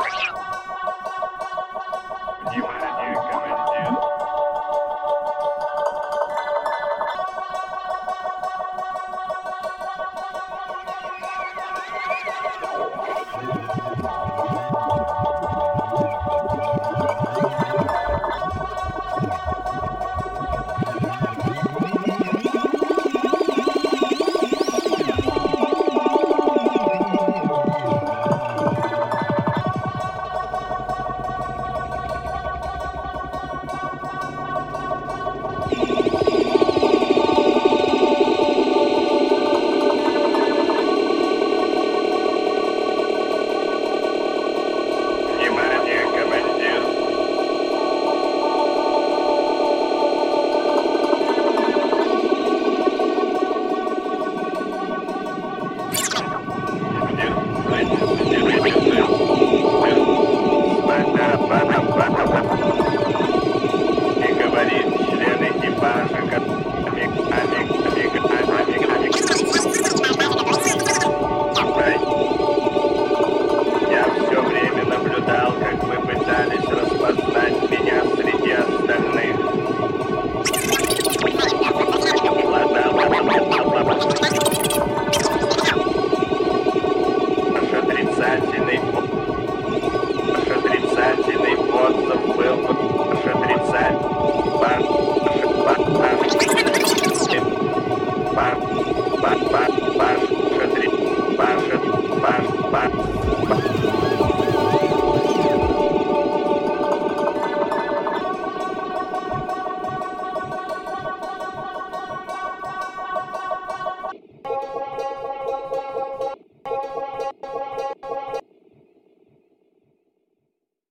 Wow.